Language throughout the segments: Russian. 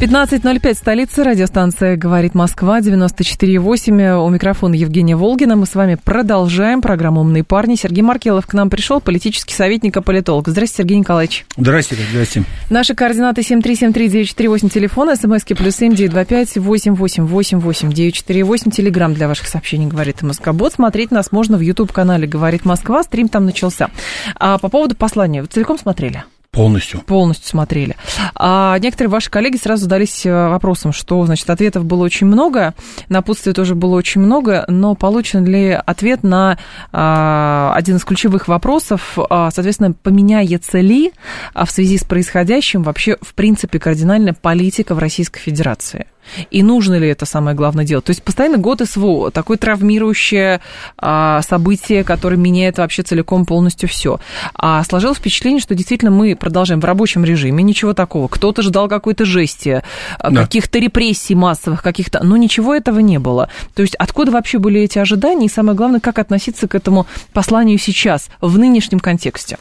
15.05, столица, радиостанция «Говорит Москва», 94.8. У микрофона Евгения Волгина. Мы с вами продолжаем программу «Умные парни». Сергей Маркелов к нам пришел, политический советник и политолог. Здравствуйте, Сергей Николаевич. Здравствуйте, здравствуйте. Наши координаты 7373948, телефон, смски плюс семь девять два пять восемь восемь восемь восемь девять четыре восемь. Телеграмм для ваших сообщений «Говорит Москобот». Смотреть нас можно в YouTube-канале «Говорит Москва». Стрим там начался. А по поводу послания. Вы целиком смотрели? Полностью. Полностью смотрели. А некоторые ваши коллеги сразу задались э, вопросом, что, значит, ответов было очень много, напутствия тоже было очень много, но получен ли ответ на а, один из ключевых вопросов, а, соответственно, поменяется ли а, в связи с происходящим вообще, в принципе, кардинальная политика в Российской Федерации? И нужно ли это самое главное делать? То есть постоянно год СВО, такое травмирующее а, событие, которое меняет вообще целиком полностью все. А сложилось впечатление, что действительно мы продолжаем в рабочем режиме, ничего такого. Кто-то ждал какой-то жести, а, да. каких-то репрессий массовых, каких-то... Но ничего этого не было. То есть откуда вообще были эти ожидания? И самое главное, как относиться к этому посланию сейчас, в нынешнем контексте?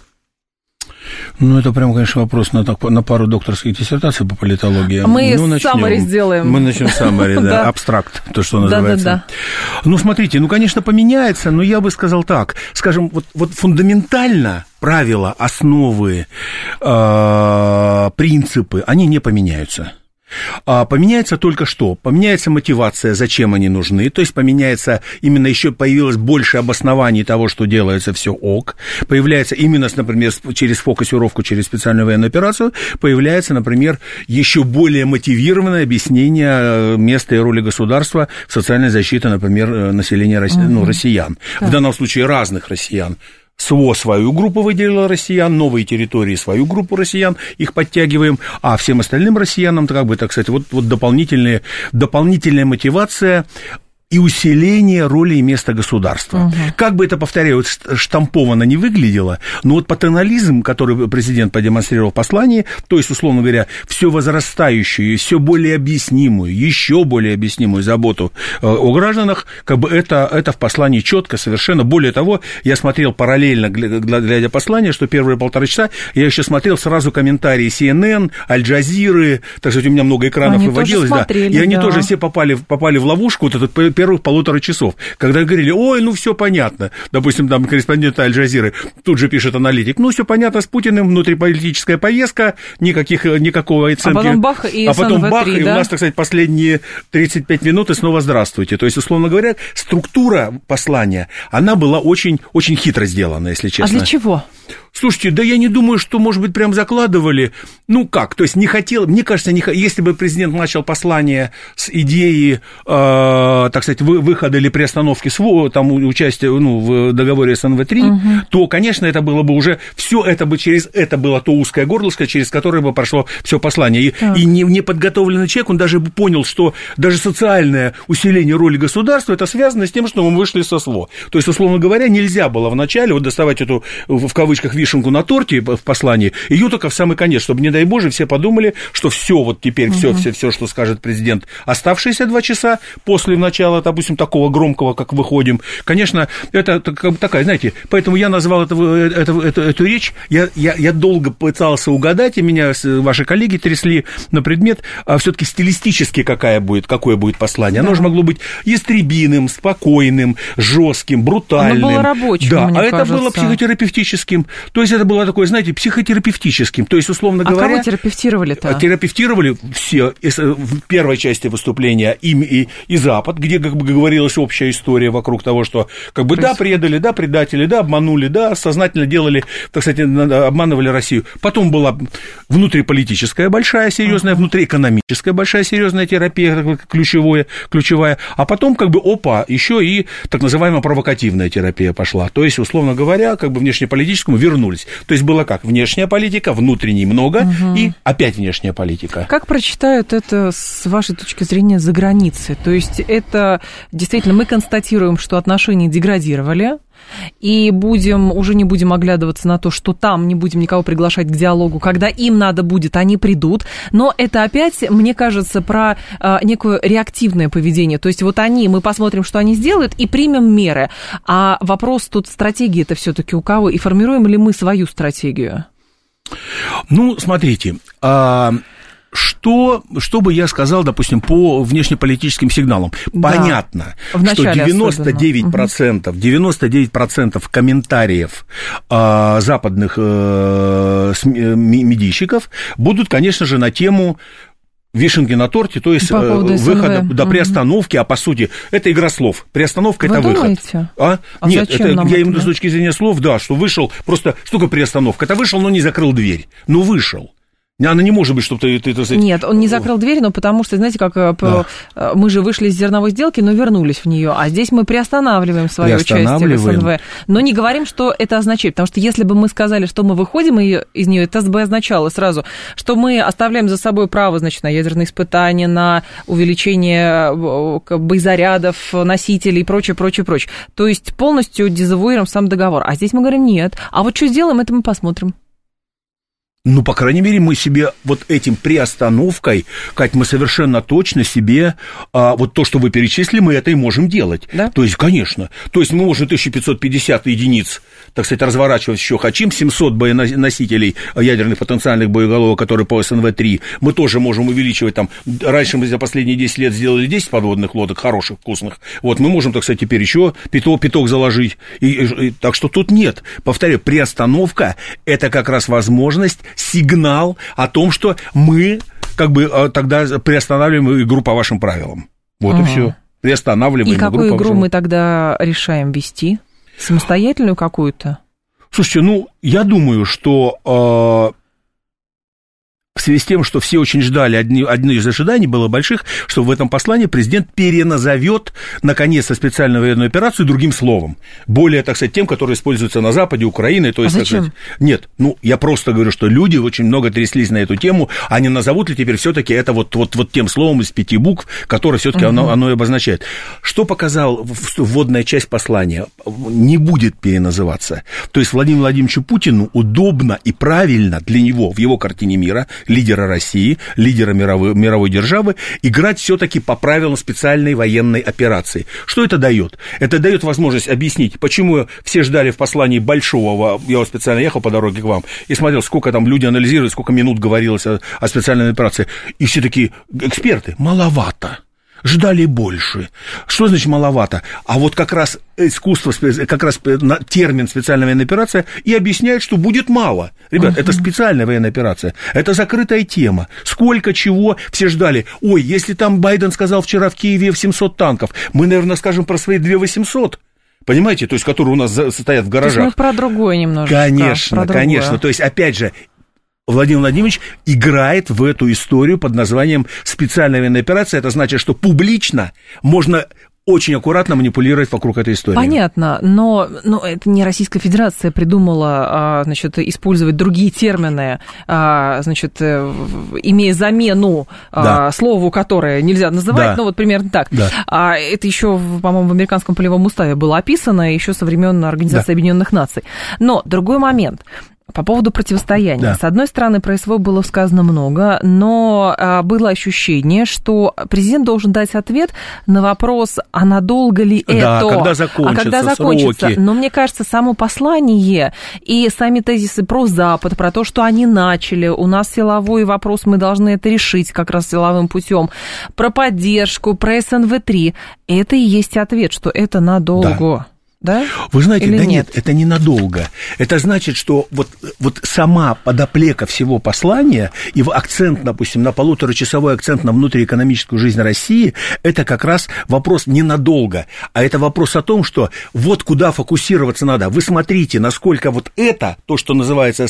Ну, это прям, конечно, вопрос на, на пару докторских диссертаций по политологии. Мы ну, начнем. саммари сделаем. Мы начнем саммари, да, абстракт, то, что называется. Да, да, да. Ну, смотрите, ну, конечно, поменяется, но я бы сказал так. Скажем, вот, вот фундаментально правила, основы, э, принципы, они не поменяются. А поменяется только что? Поменяется мотивация, зачем они нужны, то есть поменяется именно еще появилось больше обоснований того, что делается все ок, появляется именно, например, через фокусировку, через специальную военную операцию, появляется, например, еще более мотивированное объяснение э, места и роли государства в социальной защите, например, э, населения угу. ну, россиян, да. в данном случае разных россиян, СВО свою группу выделила россиян, новые территории свою группу россиян, их подтягиваем, а всем остальным россиянам, как бы, так сказать, вот, вот дополнительная, дополнительная мотивация и усиление роли и места государства. Угу. Как бы это, повторяю, штамповано не выглядело, но вот патernализм, который президент продемонстрировал в послании, то есть, условно говоря, все возрастающую, все более объяснимую, еще более объяснимую заботу э, о гражданах, как бы это, это в послании четко совершенно. Более того, я смотрел параллельно, глядя послание, что первые полтора часа, я еще смотрел сразу комментарии CNN, Аль-Джазиры, так сказать, у меня много экранов они выводилось, смотрели, да, и они да. тоже все попали, попали в ловушку, вот этот первых полутора часов, когда говорили, ой, ну все понятно, допустим, там корреспондент Аль-Джазиры тут же пишет аналитик, ну все понятно с Путиным, внутриполитическая повестка, никаких, никакого оценки. А потом бах, и, а потом бах, 3, и да? у нас, так сказать, последние 35 минут и снова здравствуйте. То есть, условно говоря, структура послания, она была очень, очень хитро сделана, если честно. А для чего? Слушайте, да я не думаю, что, может быть, прям закладывали. Ну как, то есть не хотел, мне кажется, не, если бы президент начал послание с идеи, э, так сказать, вы, выхода или приостановки СВО, там участия ну, в договоре СНВ-3, угу. то, конечно, это было бы уже, все это бы через, это было то узкое горлышко, через которое бы прошло все послание. И, и не, неподготовленный человек, он даже понял, что даже социальное усиление роли государства, это связано с тем, что мы вышли со СВО. То есть, условно говоря, нельзя было вначале вот доставать эту, в кавычках, вишенку на торте в послании, ее только в самый конец, чтобы, не дай боже, все подумали, что все вот теперь, все, все, все, что скажет президент, оставшиеся два часа после начала, допустим, такого громкого, как выходим, конечно, это такая, знаете, поэтому я назвал это, это, это, эту речь, я, я, я долго пытался угадать, и меня ваши коллеги трясли на предмет, а все-таки стилистически какая будет, какое будет послание. Да. Оно же могло быть ястребиным, спокойным, жестким, брутальным. Оно было рабочим, да, мне а кажется. это было психотерапевтическим. То есть это было такое, знаете, психотерапевтическим. То есть, условно а говоря... кого терапевтировали-то? Терапевтировали все в первой части выступления и, и, и Запад, где как бы говорилась общая история вокруг того, что как бы да, предали, да, предатели, да, обманули, да, сознательно делали, так сказать, обманывали Россию. Потом была внутриполитическая большая, серьезная, внутриэкономическая большая, серьезная терапия, ключевое, ключевая. А потом как бы, опа, еще и так называемая провокативная терапия пошла. То есть, условно говоря, как бы внешнеполитическому вернули вернулись. То есть была как внешняя политика, внутренней много угу. и опять внешняя политика. Как прочитают это с вашей точки зрения за границей? То есть это действительно мы констатируем, что отношения деградировали, и будем, уже не будем оглядываться на то, что там не будем никого приглашать к диалогу, когда им надо будет, они придут, но это опять, мне кажется, про э, некое реактивное поведение, то есть вот они, мы посмотрим, что они сделают, и примем меры, а вопрос тут стратегии это все-таки у кого, и формируем ли мы свою стратегию? Ну, смотрите, а, что, что бы я сказал, допустим, по внешнеполитическим сигналам? Да. Понятно, что 99%, 99% комментариев э, западных э, медийщиков будут, конечно же, на тему вишенки на торте, то есть э, выхода до угу. приостановки, а по сути это игра слов. Приостановка Вы это думаете? выход. А? а Нет, это, я виду с точки зрения слов, да, что вышел, просто что такое приостановка? Это вышел, но не закрыл дверь. Ну, вышел. Она не может быть, чтобы ты, ты, ты, Нет, он не закрыл дверь, но потому что, знаете, как э, да. Э, мы же вышли из зерновой сделки, но вернулись в нее, а здесь мы приостанавливаем свое участие в СНВ. Но не говорим, что это означает, потому что если бы мы сказали, что мы выходим из нее, это бы означало сразу, что мы оставляем за собой право, значит, на ядерные испытания, на увеличение э, боезарядов, носителей и прочее, прочее, прочее. То есть полностью дезавуируем сам договор. А здесь мы говорим, нет. А вот что сделаем, это мы посмотрим. Ну, по крайней мере, мы себе вот этим приостановкой, Кать, мы совершенно точно себе а, вот то, что вы перечислили, мы это и можем делать. Да? То есть, конечно. То есть мы можем 1550 единиц, так сказать, разворачивать еще хотим, 700 боеносителей ядерных потенциальных боеголовок, которые по СНВ-3, мы тоже можем увеличивать там. Раньше мы за последние 10 лет сделали 10 подводных лодок, хороших, вкусных. Вот, мы можем, так сказать, теперь еще пяток, пяток заложить. И, и, и, так что тут нет. Повторяю, приостановка – это как раз возможность сигнал о том, что мы как бы э, тогда приостанавливаем игру по вашим правилам. Вот ага. и все. Приостанавливаем и игру. И какую игру мы тогда решаем вести? Самостоятельную какую-то? Слушайте, ну, я думаю, что э, в связи с тем, что все очень ждали, одни, одни из ожиданий было больших, что в этом послании президент переназовет, наконец-то, специальную военную операцию другим словом. Более, так сказать, тем, который используется на Западе, Украины. То есть, а зачем? Сказать, нет, ну, я просто говорю, что люди очень много тряслись на эту тему, а не назовут ли теперь все-таки это вот, вот, вот тем словом из пяти букв, которое все-таки угу. оно, оно и обозначает. Что показал вводная часть послания? Не будет переназываться. То есть Владимиру Владимировичу Путину удобно и правильно для него в его картине мира лидера России, лидера мировой, мировой державы, играть все-таки по правилам специальной военной операции. Что это дает? Это дает возможность объяснить, почему все ждали в послании большого, я специально ехал по дороге к вам и смотрел, сколько там люди анализируют, сколько минут говорилось о, о специальной операции, и все такие эксперты, маловато ждали больше. Что значит маловато? А вот как раз искусство, как раз термин специальная военная операция и объясняет, что будет мало. Ребят, uh-huh. это специальная военная операция, это закрытая тема. Сколько чего все ждали. Ой, если там Байден сказал вчера в Киеве в 700 танков, мы, наверное, скажем про свои 2 800. Понимаете, то есть, которые у нас стоят в гаражах. То есть мы про другое немножко. Конечно, про конечно. То есть, опять же, Владимир Владимирович играет в эту историю под названием специальная военная операция. Это значит, что публично можно очень аккуратно манипулировать вокруг этой истории. Понятно, но, но это не Российская Федерация придумала, а, значит, использовать другие термины, а, значит, э, имея замену а, да. слову, которое нельзя называть, да. ну вот примерно так. Да. А это еще, по-моему, в американском полевом уставе было описано еще со времен Организации да. Объединенных Наций. Но другой момент. По поводу противостояния. Да. С одной стороны, про СВО было сказано много, но а, было ощущение, что президент должен дать ответ на вопрос, а надолго ли да, это? когда закончится, а когда закончится. Сроки. Но мне кажется, само послание и сами тезисы про Запад, про то, что они начали, у нас силовой вопрос, мы должны это решить как раз силовым путем, про поддержку, про СНВ-3, это и есть ответ, что это надолго. Да да? Вы знаете, Или да нет? нет, это ненадолго. Это значит, что вот, вот сама подоплека всего послания, его акцент, допустим, на полуторачасовой акцент на внутриэкономическую жизнь России, это как раз вопрос ненадолго, а это вопрос о том, что вот куда фокусироваться надо. Вы смотрите, насколько вот это, то, что называется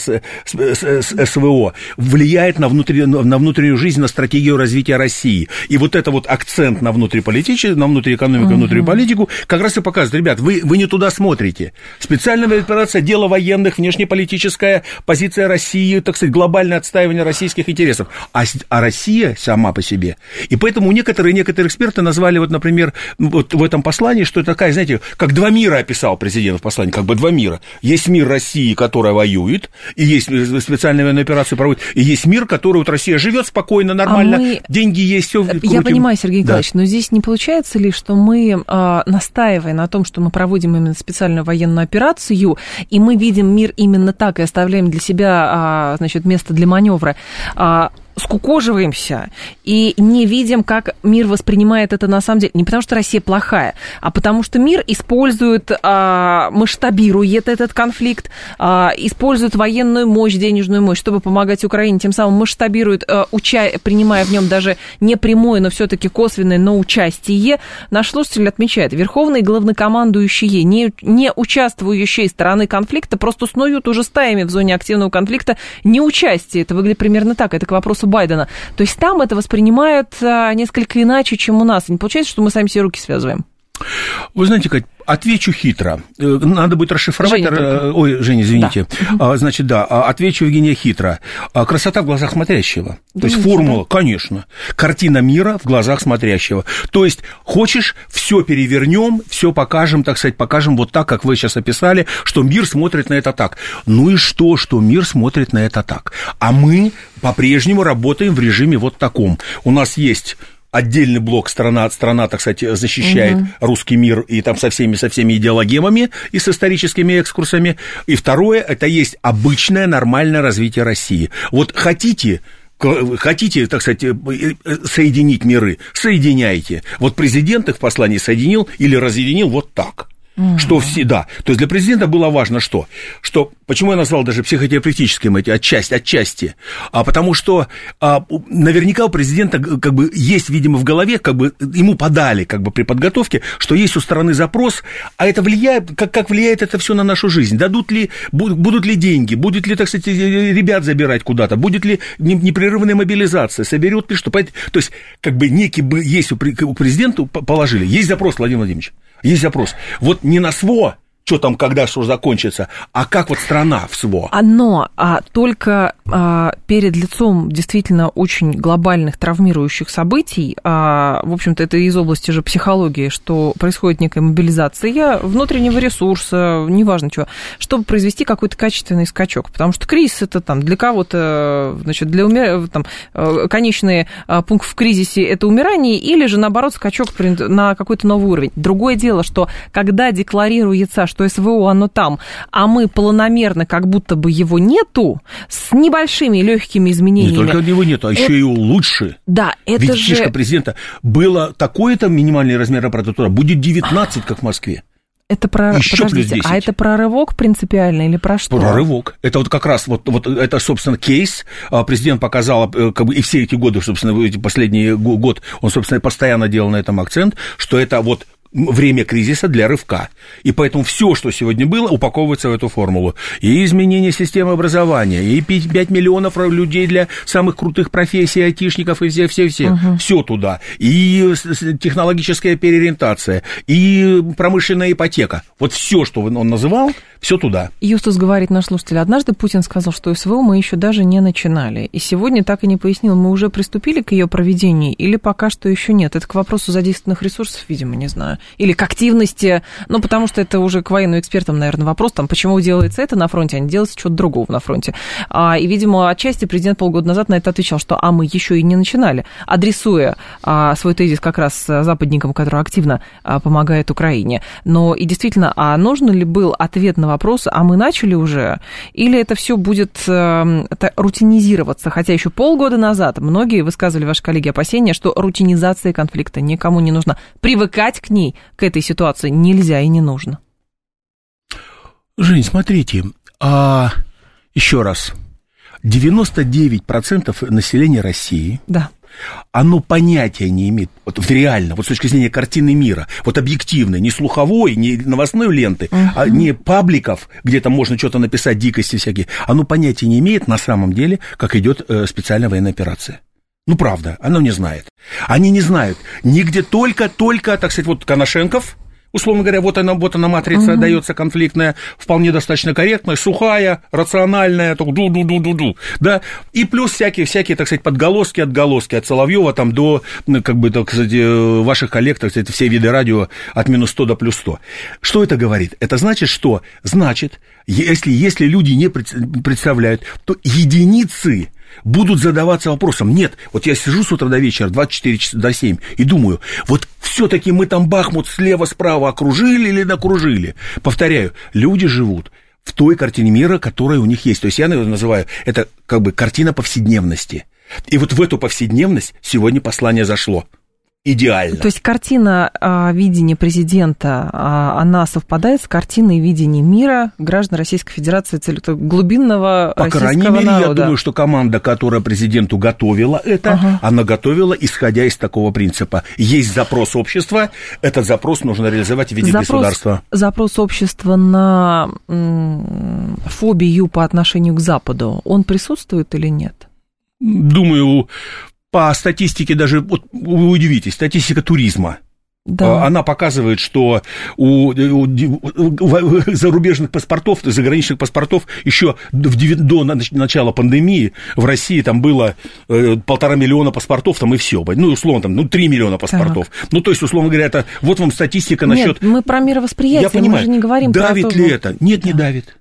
СВО, влияет на, внутри, на внутреннюю жизнь, на стратегию развития России. И вот это вот акцент на внутриполитическую, на внутриэкономику, угу. внутриполитику как раз и показывает, ребят, вы, вы не туда смотрите. Специальная операция – дело военных, внешнеполитическая позиция России, так сказать, глобальное отстаивание российских интересов. А, а Россия сама по себе. И поэтому некоторые, некоторые эксперты назвали, вот, например, вот в этом послании, что это такая, знаете, как два мира описал президент в послании, как бы два мира. Есть мир России, которая воюет, и есть специальная военная операция проводит, и есть мир, который вот Россия живет спокойно, нормально, а мы... деньги есть, все. Я понимаю, Сергей Николаевич, да. но здесь не получается ли, что мы, а, настаивая на том, что мы проводим именно специальную военную операцию, и мы видим мир именно так и оставляем для себя, а, значит, место для маневра, а, скукоживаемся и не видим, как мир воспринимает это на самом деле. Не потому, что Россия плохая, а потому, что мир использует, а, масштабирует этот конфликт, а, использует военную мощь, денежную мощь, чтобы помогать Украине, тем самым масштабирует, а, принимая в нем даже не прямое, но все-таки косвенное, но участие. Наш слушатель отмечает, верховные главнокомандующие, не, не участвующие стороны конфликта, просто снуют уже стаями в зоне активного конфликта неучастие. Это выглядит примерно так. Это к вопросу Байдена. То есть там это воспринимают а, несколько иначе, чем у нас. И не получается, что мы сами себе руки связываем. Вы знаете, Кать, отвечу хитро. Э, надо будет расшифровать. Женя, э, Ой, Женя, извините. Да. Значит, да, а, отвечу Евгения хитро. А, красота в глазах смотрящего. Думаете, То есть формула, да? конечно. Картина мира в глазах смотрящего. То есть хочешь, все перевернем, все покажем, так сказать, покажем вот так, как вы сейчас описали, что мир смотрит на это так. Ну и что, что мир смотрит на это так? А мы по-прежнему работаем в режиме вот таком. У нас есть отдельный блок страна, страна, так сказать, защищает угу. русский мир и там со всеми, со всеми идеологемами и с историческими экскурсами. И второе, это есть обычное нормальное развитие России. Вот хотите, хотите, так сказать, э, э, соединить миры, соединяйте. Вот президент их в послании соединил или разъединил вот так. Что все, да. То есть для президента было важно что? Что, почему я назвал даже психотерапевтическим эти отчасти, отчасти? А потому что а, наверняка у президента как бы есть, видимо, в голове, как бы ему подали как бы при подготовке, что есть у стороны запрос, а это влияет, как, как влияет это все на нашу жизнь? Дадут ли, будут ли деньги, будет ли, так сказать, ребят забирать куда-то, будет ли непрерывная мобилизация, соберет ли что? То есть, как бы некий бы есть у президента положили, есть запрос, Владимир Владимирович. Есть запрос. Вот не на СВО, что там, когда что закончится, а как вот страна в СВО? Но а, только а, перед лицом действительно очень глобальных травмирующих событий, а, в общем-то, это из области же психологии, что происходит некая мобилизация внутреннего ресурса, неважно чего, чтобы произвести какой-то качественный скачок. Потому что кризис это там для кого-то, значит, для умер... там, э, конечный а, пункт в кризисе это умирание, или же наоборот скачок на какой-то новый уровень. Другое дело, что когда декларируется, что что СВО, оно там, а мы планомерно, как будто бы его нету, с небольшими легкими изменениями. Не только его нету, а это... еще и лучше. Да, это Ведь же... фишка президента, было такое-то минимальный размер аппаратуры, будет 19, как в Москве. Это про... Еще Подождите, плюс 10. а это про рывок принципиально или про что? Про рывок. Это вот как раз вот, вот это, собственно, кейс. А, президент показал, э, как бы, и все эти годы, собственно, эти последние год, он, собственно, постоянно делал на этом акцент, что это вот время кризиса для рывка. И поэтому все, что сегодня было, упаковывается в эту формулу. И изменение системы образования, и 5 миллионов людей для самых крутых профессий, айтишников, и все-все-все. Угу. Все туда. И технологическая переориентация, и промышленная ипотека. Вот все, что он называл, все туда. Юстус говорит наш слушатель, однажды Путин сказал, что СВО мы еще даже не начинали. И сегодня так и не пояснил, мы уже приступили к ее проведению или пока что еще нет. Это к вопросу задействованных ресурсов, видимо, не знаю или к активности, ну, потому что это уже к военным экспертам, наверное, вопрос, там, почему делается это на фронте, а не делается чего-то другого на фронте. А, и, видимо, отчасти президент полгода назад на это отвечал, что а мы еще и не начинали, адресуя а, свой тезис как раз западникам, которые активно а, помогают Украине. Но и действительно, а нужен ли был ответ на вопрос, а мы начали уже, или это все будет а, рутинизироваться, хотя еще полгода назад многие высказывали, ваши коллеги, опасения, что рутинизация конфликта никому не нужна. Привыкать к ней ней к этой ситуации нельзя и не нужно. Жень, смотрите, а еще раз, 99% населения России да. Оно понятия не имеет, вот реально, вот с точки зрения картины мира, вот объективной, не слуховой, не новостной ленты, uh-huh. а не пабликов, где там можно что-то написать, дикости всякие, оно понятия не имеет на самом деле, как идет э, специальная военная операция. Ну, правда, оно не знает. Они не знают. Нигде только, только, так сказать, вот Коношенков, Условно говоря, вот она, вот она матрица угу. дается конфликтная, вполне достаточно корректная, сухая, рациональная, так ду-ду-ду-ду-ду, да, и плюс всякие, всякие, так сказать, подголоски, отголоски от Соловьева там до, ну, как бы, так сказать, э, ваших коллег, так сказать, все виды радио от минус 100 до плюс 100. Что это говорит? Это значит, что? Значит, если, если люди не представляют, то единицы будут задаваться вопросом. Нет, вот я сижу с утра до вечера, 24 часа до 7, и думаю, вот все-таки мы там Бахмут слева-справа окружили или накружили. Повторяю, люди живут в той картине мира, которая у них есть. То есть я называю это как бы картина повседневности. И вот в эту повседневность сегодня послание зашло идеально. То есть картина а, видения президента, а, она совпадает с картиной видения мира граждан Российской Федерации глубинного По крайней мере, народа. я думаю, что команда, которая президенту готовила это, ага. она готовила, исходя из такого принципа. Есть запрос общества, этот запрос нужно реализовать в виде запрос, государства. Запрос общества на фобию по отношению к Западу, он присутствует или нет? Думаю, по статистике даже, вот вы удивитесь, статистика туризма. Да. А, она показывает, что у, у, у зарубежных паспортов, заграничных паспортов еще в, до начала пандемии в России там было э, полтора миллиона паспортов, там и все. Ну, условно, там, ну, три миллиона паспортов. Так. Ну, то есть, условно говоря, это вот вам статистика насчет... Нет, мы про мировосприятие, Я понимаю, мы же не говорим давит про то, ли это? Нет, да. не давит.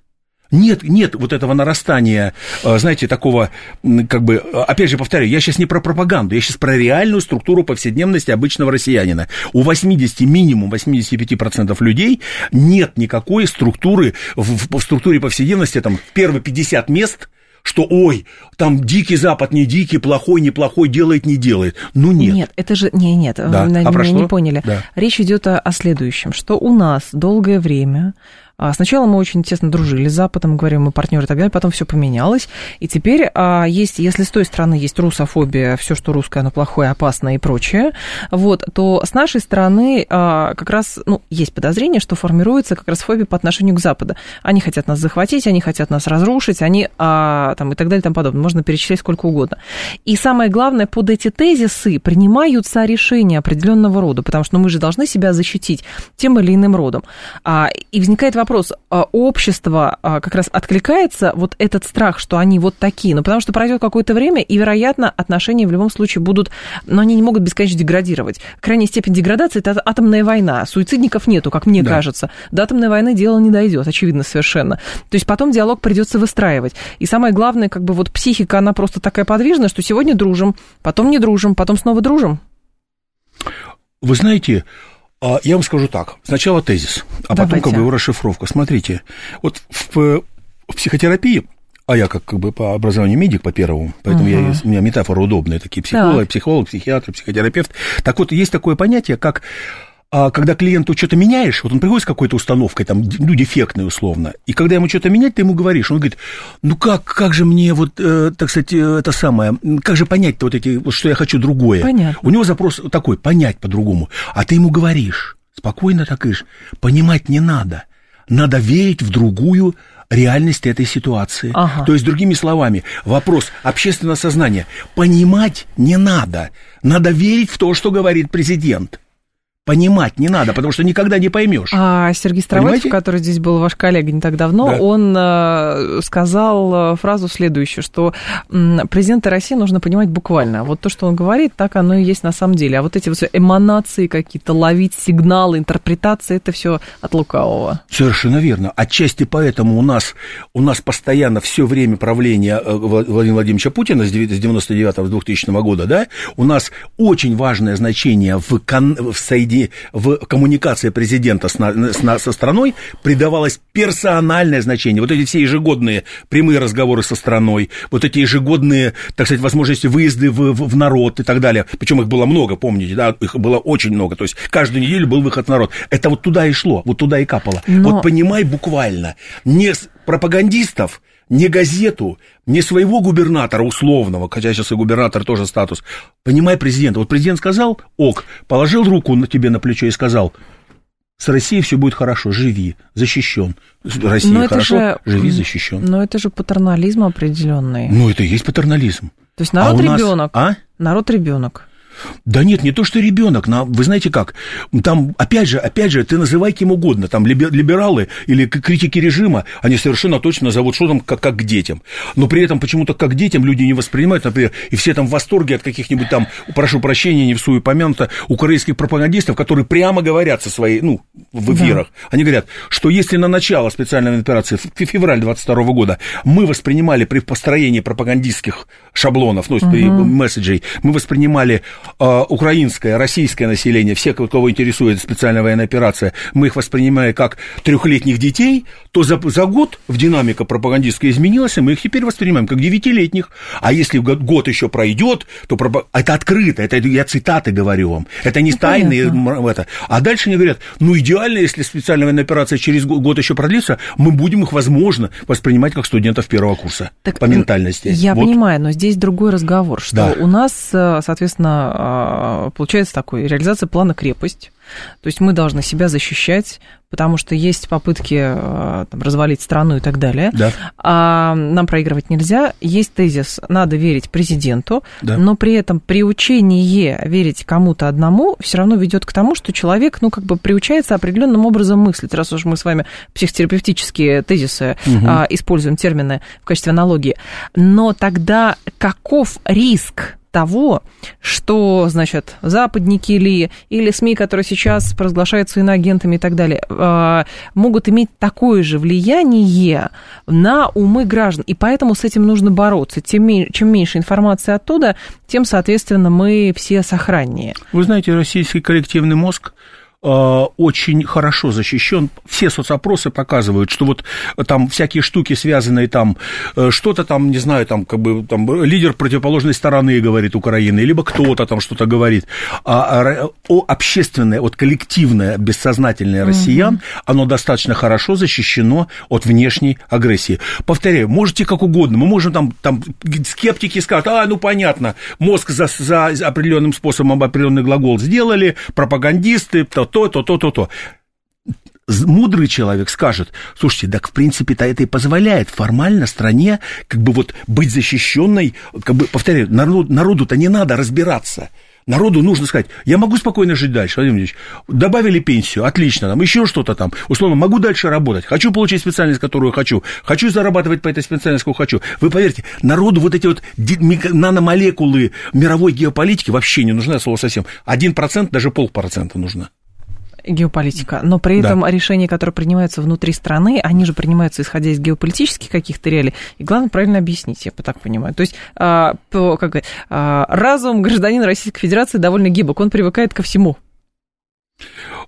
Нет, нет вот этого нарастания, э, знаете, такого, как бы, опять же повторяю, я сейчас не про пропаганду, я сейчас про реальную структуру повседневности обычного россиянина. У 80, минимум 85% людей нет никакой структуры, в, в структуре повседневности, там, первые 50 мест, что, ой, там дикий Запад, не дикий, плохой, неплохой, делает, не делает. Ну, нет. Нет, это же, не, нет, да. вы, а меня не поняли. Да. Речь идет о, о следующем, что у нас долгое время сначала мы очень тесно дружили с Западом, говорим, мы партнеры и так далее, потом все поменялось. И теперь а, есть, если с той стороны есть русофобия, все, что русское, оно плохое, опасное и прочее, вот, то с нашей стороны а, как раз ну, есть подозрение, что формируется как раз фобия по отношению к Западу. Они хотят нас захватить, они хотят нас разрушить, они там, и так далее и тому подобное. Можно перечислять сколько угодно. И самое главное, под эти тезисы принимаются решения определенного рода, потому что ну, мы же должны себя защитить тем или иным родом. И возникает вопрос, вопрос, а, общество а, как раз откликается вот этот страх, что они вот такие, ну, потому что пройдет какое-то время, и, вероятно, отношения в любом случае будут, но они не могут бесконечно деградировать. Крайняя степень деградации – это атомная война. Суицидников нету, как мне да. кажется. До атомной войны дело не дойдет, очевидно совершенно. То есть потом диалог придется выстраивать. И самое главное, как бы вот психика, она просто такая подвижная, что сегодня дружим, потом не дружим, потом снова дружим. Вы знаете, я вам скажу так. Сначала тезис, а Давайте. потом как бы его расшифровка. Смотрите, вот в, в психотерапии а я как, как бы по образованию медик по первому, поэтому угу. я, у меня метафоры удобные такие, психолог, так. психолог, психиатр, психотерапевт. Так вот, есть такое понятие, как а когда клиенту что-то меняешь, вот он приходит с какой-то установкой, там, ну, дефектной условно, и когда ему что-то менять, ты ему говоришь, он говорит, ну, как, как же мне вот, э, так сказать, э, это самое, как же понять-то вот эти, вот, что я хочу другое? Понятно. У него запрос такой, понять по-другому, а ты ему говоришь, спокойно так говоришь, понимать не надо, надо верить в другую реальность этой ситуации. Ага. То есть, другими словами, вопрос общественного сознания. Понимать не надо. Надо верить в то, что говорит президент понимать не надо, потому что никогда не поймешь. А Сергей Страватьев, который здесь был ваш коллега не так давно, да. он э, сказал э, фразу следующую, что президента России нужно понимать буквально. Вот то, что он говорит, так оно и есть на самом деле. А вот эти вот эманации какие-то, ловить сигналы, интерпретации, это все от лукавого. Совершенно верно. Отчасти поэтому у нас, у нас постоянно все время правления э, Владимира Владимировича Путина с 99-2000 года, да, у нас очень важное значение в, кон, в соединении в коммуникации президента с, с, со страной придавалось персональное значение. Вот эти все ежегодные прямые разговоры со страной, вот эти ежегодные, так сказать, возможности выезды в, в, в народ и так далее. Причем их было много, помните, да, их было очень много. То есть каждую неделю был выход в народ. Это вот туда и шло, вот туда и капало. Но... Вот понимай буквально, не пропагандистов, не газету, не своего губернатора условного, хотя сейчас и губернатор тоже статус. Понимай президента. Вот президент сказал, ок, положил руку на тебе на плечо и сказал, с Россией все будет хорошо, живи, защищен. Россия но хорошо, же, живи, защищен. Но это же патернализм определенный. Ну, это и есть патернализм. То есть народ а ребенок. А? Народ ребенок. Да нет, не то, что ребенок, но вы знаете как, там, опять же, опять же, ты называй кем угодно, там либералы или критики режима, они совершенно точно назовут, что там, как, как к детям. Но при этом почему-то как к детям люди не воспринимают, например, и все там в восторге от каких-нибудь там, прошу прощения, не в свою помянуто, украинских пропагандистов, которые прямо говорят со своей, ну, в эфирах, да. они говорят, что если на начало специальной операции, в февраль 22 года, мы воспринимали при построении пропагандистских шаблонов, ну, угу. месседжей, мы воспринимали э, украинское, российское население, все, кого интересует специальная военная операция, мы их воспринимали как трехлетних детей, то за, за год в динамика пропагандистская изменилась, и мы их теперь воспринимаем как девятилетних. А если год, год еще пройдет, то пропаг... это открыто, это я цитаты говорю вам, это не ну, тайные, это. А дальше они говорят, ну идеально, если специальная военная операция через год еще продлится, мы будем их, возможно, воспринимать как студентов первого курса так, по ментальности. Я вот. понимаю, но здесь другой разговор, что да. у нас, э, соответственно, а, получается такой, реализация плана крепость, то есть мы должны себя защищать, потому что есть попытки э, там, развалить страну и так далее. Да. А нам проигрывать нельзя. Есть тезис, надо верить президенту, да. но при этом приучение верить кому-то одному все равно ведет к тому, что человек, ну, как бы приучается определенным образом мыслить, раз уж мы с вами психотерапевтические тезисы угу. а, используем термины в качестве аналогии. Но тогда каков риск того, что, значит, западники или, или СМИ, которые сейчас провозглашаются иноагентами и так далее, э, могут иметь такое же влияние на умы граждан. И поэтому с этим нужно бороться. Тем, чем меньше информации оттуда, тем, соответственно, мы все сохраннее. Вы знаете, российский коллективный мозг очень хорошо защищен. Все соцопросы показывают, что вот там всякие штуки, связанные там, э, что-то там, не знаю, там как бы там лидер противоположной стороны говорит Украины, либо кто-то там что-то говорит. А, а о общественное, вот коллективное, бессознательное россиян, угу. оно достаточно хорошо защищено от внешней агрессии. Повторяю, можете как угодно, мы можем там, там скептики скажут, а, ну понятно, мозг за, за определенным способом определенный глагол сделали, пропагандисты, то, то, то, то, то. Мудрый человек скажет, слушайте, так в принципе-то это и позволяет формально стране как бы вот быть защищенной, как бы, повторяю, народ, народу-то не надо разбираться. Народу нужно сказать, я могу спокойно жить дальше, Владимир Ильич, добавили пенсию, отлично, там еще что-то там, условно, могу дальше работать, хочу получить специальность, которую хочу, хочу зарабатывать по этой специальности, какую хочу. Вы поверьте, народу вот эти вот наномолекулы мировой геополитики вообще не нужны, слово совсем. Один процент, даже полпроцента нужно геополитика, но при этом да. решения, которые принимаются внутри страны, они же принимаются исходя из геополитических каких-то реалий. И главное правильно объяснить, я так понимаю. То есть, а, по, как а, разум гражданина Российской Федерации довольно гибок, он привыкает ко всему.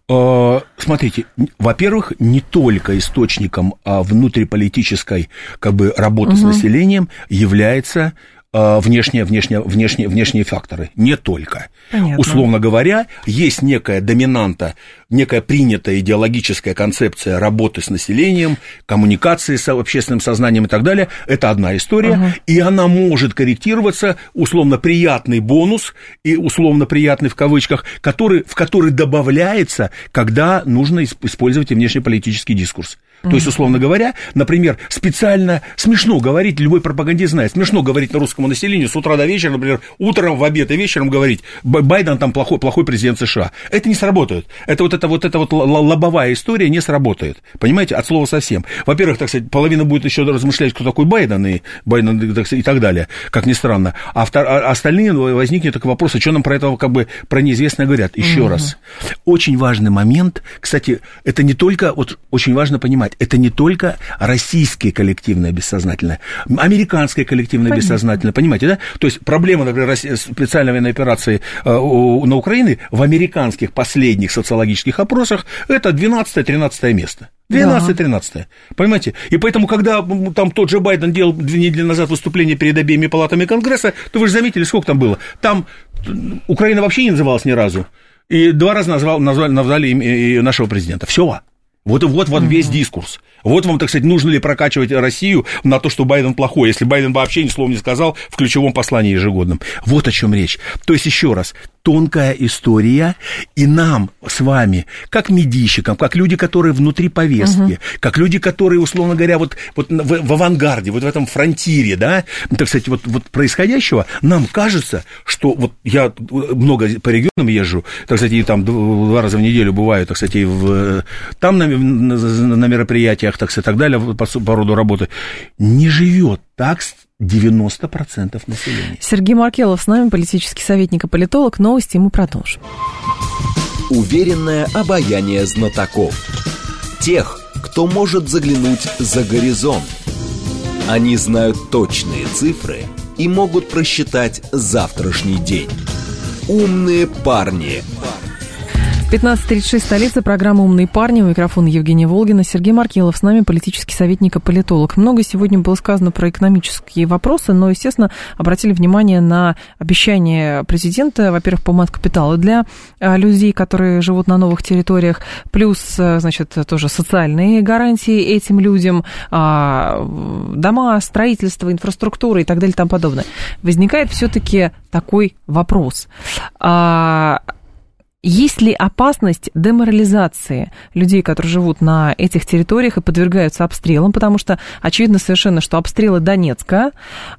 А, смотрите, во-первых, не только источником внутриполитической как бы, работы угу. с населением является внешние, внешние, внешние, внешние факторы. Не только. Понятно. Условно говоря, есть некая доминанта, некая принятая идеологическая концепция работы с населением, коммуникации с общественным сознанием и так далее. Это одна история. Угу. И она может корректироваться, условно приятный бонус, и условно приятный в кавычках, который, в который добавляется, когда нужно использовать внешнеполитический дискурс. То есть, условно говоря, например, специально смешно говорить, любой пропагандист знает, смешно говорить на русскому населению с утра до вечера, например, утром, в обед и вечером говорить, Байден там плохой, плохой президент США. Это не сработает. Это вот эта вот, эта вот лобовая история не сработает. Понимаете, от слова совсем. Во-первых, так сказать, половина будет еще размышлять, кто такой Байден и, Байден, так сказать, и так далее, как ни странно. А, втор... а остальные возникнет такой вопрос, а что нам про этого как бы про неизвестное говорят. Еще угу. раз. Очень важный момент, кстати, это не только, вот очень важно понимать, понимать, это не только российское коллективное бессознательное, американское коллективное Понятно. бессознательное, понимаете, да? То есть проблема, например, специальной военной операции э, на Украине в американских последних социологических опросах это 12-13 место. 12-13. Да. Понимаете? И поэтому, когда там тот же Байден делал две недели назад выступление перед обеими палатами Конгресса, то вы же заметили, сколько там было. Там Украина вообще не называлась ни разу. И два раза назвал, назвали, назвали нашего президента. Все. Вот, вот, вот mm-hmm. весь дискурс. Вот вам, так сказать, нужно ли прокачивать Россию на то, что Байден плохой, если Байден вообще ни слова не сказал в ключевом послании ежегодном. Вот о чем речь. То есть, еще раз, тонкая история, и нам с вами, как медийщикам, как люди, которые внутри повестки, угу. как люди, которые, условно говоря, вот, вот в, в авангарде, вот в этом фронтире, да, так сказать, вот, вот происходящего, нам кажется, что вот я много по регионам езжу, так сказать, и там два раза в неделю бываю, так сказать, и в, там на, на, на мероприятиях, так сказать, и так далее, по, по роду работы, не живет так 90% населения. Сергей Маркелов с нами, политический советник и политолог. Новости мы продолжим. Уверенное обаяние знатоков. Тех, кто может заглянуть за горизонт. Они знают точные цифры и могут просчитать завтрашний день. Умные парни. 15.36, столица, программа «Умные парни». У микрофона Евгения Волгина. Сергей Маркелов с нами, политический советник и политолог. Много сегодня было сказано про экономические вопросы, но, естественно, обратили внимание на обещание президента, во-первых, по мат-капиталу для а, людей, которые живут на новых территориях, плюс, а, значит, тоже социальные гарантии этим людям, а, дома, строительство, инфраструктура и так далее и тому подобное. Возникает все-таки такой вопрос есть ли опасность деморализации людей, которые живут на этих территориях и подвергаются обстрелам? Потому что очевидно совершенно, что обстрелы Донецка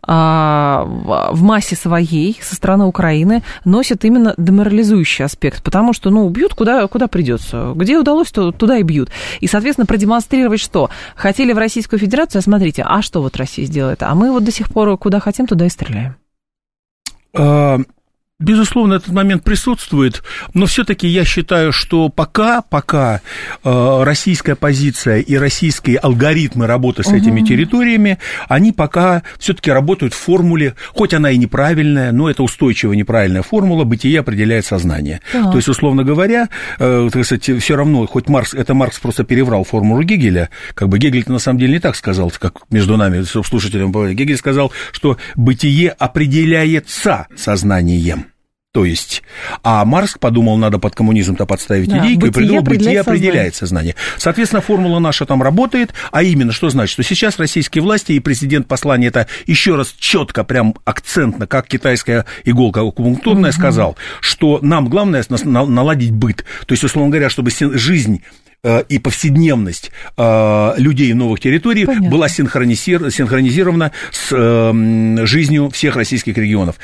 а, в массе своей со стороны Украины носят именно деморализующий аспект, потому что, ну, бьют куда, куда придется. Где удалось, то туда и бьют. И, соответственно, продемонстрировать что? Хотели в Российскую Федерацию, а смотрите, а что вот Россия сделает? А мы вот до сих пор куда хотим, туда и стреляем. Безусловно, этот момент присутствует, но все-таки я считаю, что пока, пока э, российская позиция и российские алгоритмы работы с угу. этими территориями, они пока все-таки работают в формуле, хоть она и неправильная, но это устойчивая неправильная формула, бытие определяет сознание. Да. То есть, условно говоря, э, так сказать, все равно, хоть Маркс, это Маркс просто переврал формулу Гегеля, как бы Гегель на самом деле не так сказал, как между нами, слушателям, Гегель сказал, что бытие определяется сознанием. То есть, а Маркс подумал, надо под коммунизм-то подставить да, идейку, и придумал, бытие определяет сознание. Соответственно, формула наша там работает, а именно, что значит, что сейчас российские власти и президент послания это еще раз четко, прям акцентно, как китайская иголка акупунктурная угу. сказал, что нам главное наладить быт. То есть, условно говоря, чтобы жизнь и повседневность э, людей новых территорий Понятно. была синхронизирована с э, жизнью всех российских регионов.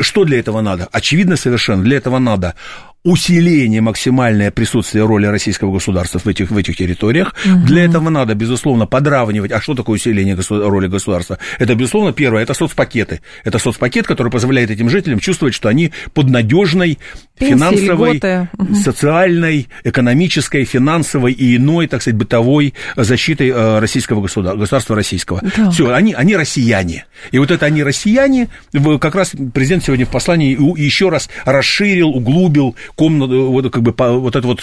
Что для этого надо? Очевидно совершенно, для этого надо усиление максимальное присутствие роли российского государства в этих, в этих территориях. Угу. Для этого надо, безусловно, подравнивать. А что такое усиление госу- роли государства? Это, безусловно, первое, это соцпакеты. Это соцпакет, который позволяет этим жителям чувствовать, что они под надежной финансовой, угу. социальной, экономической, финансовой и иной, так сказать, бытовой защитой э, российского государства, государства российского. Да. Все, они, они россияне. И вот это они россияне, как раз президент сегодня в послании еще раз расширил, углубил комнату, вот, как бы, вот эту вот,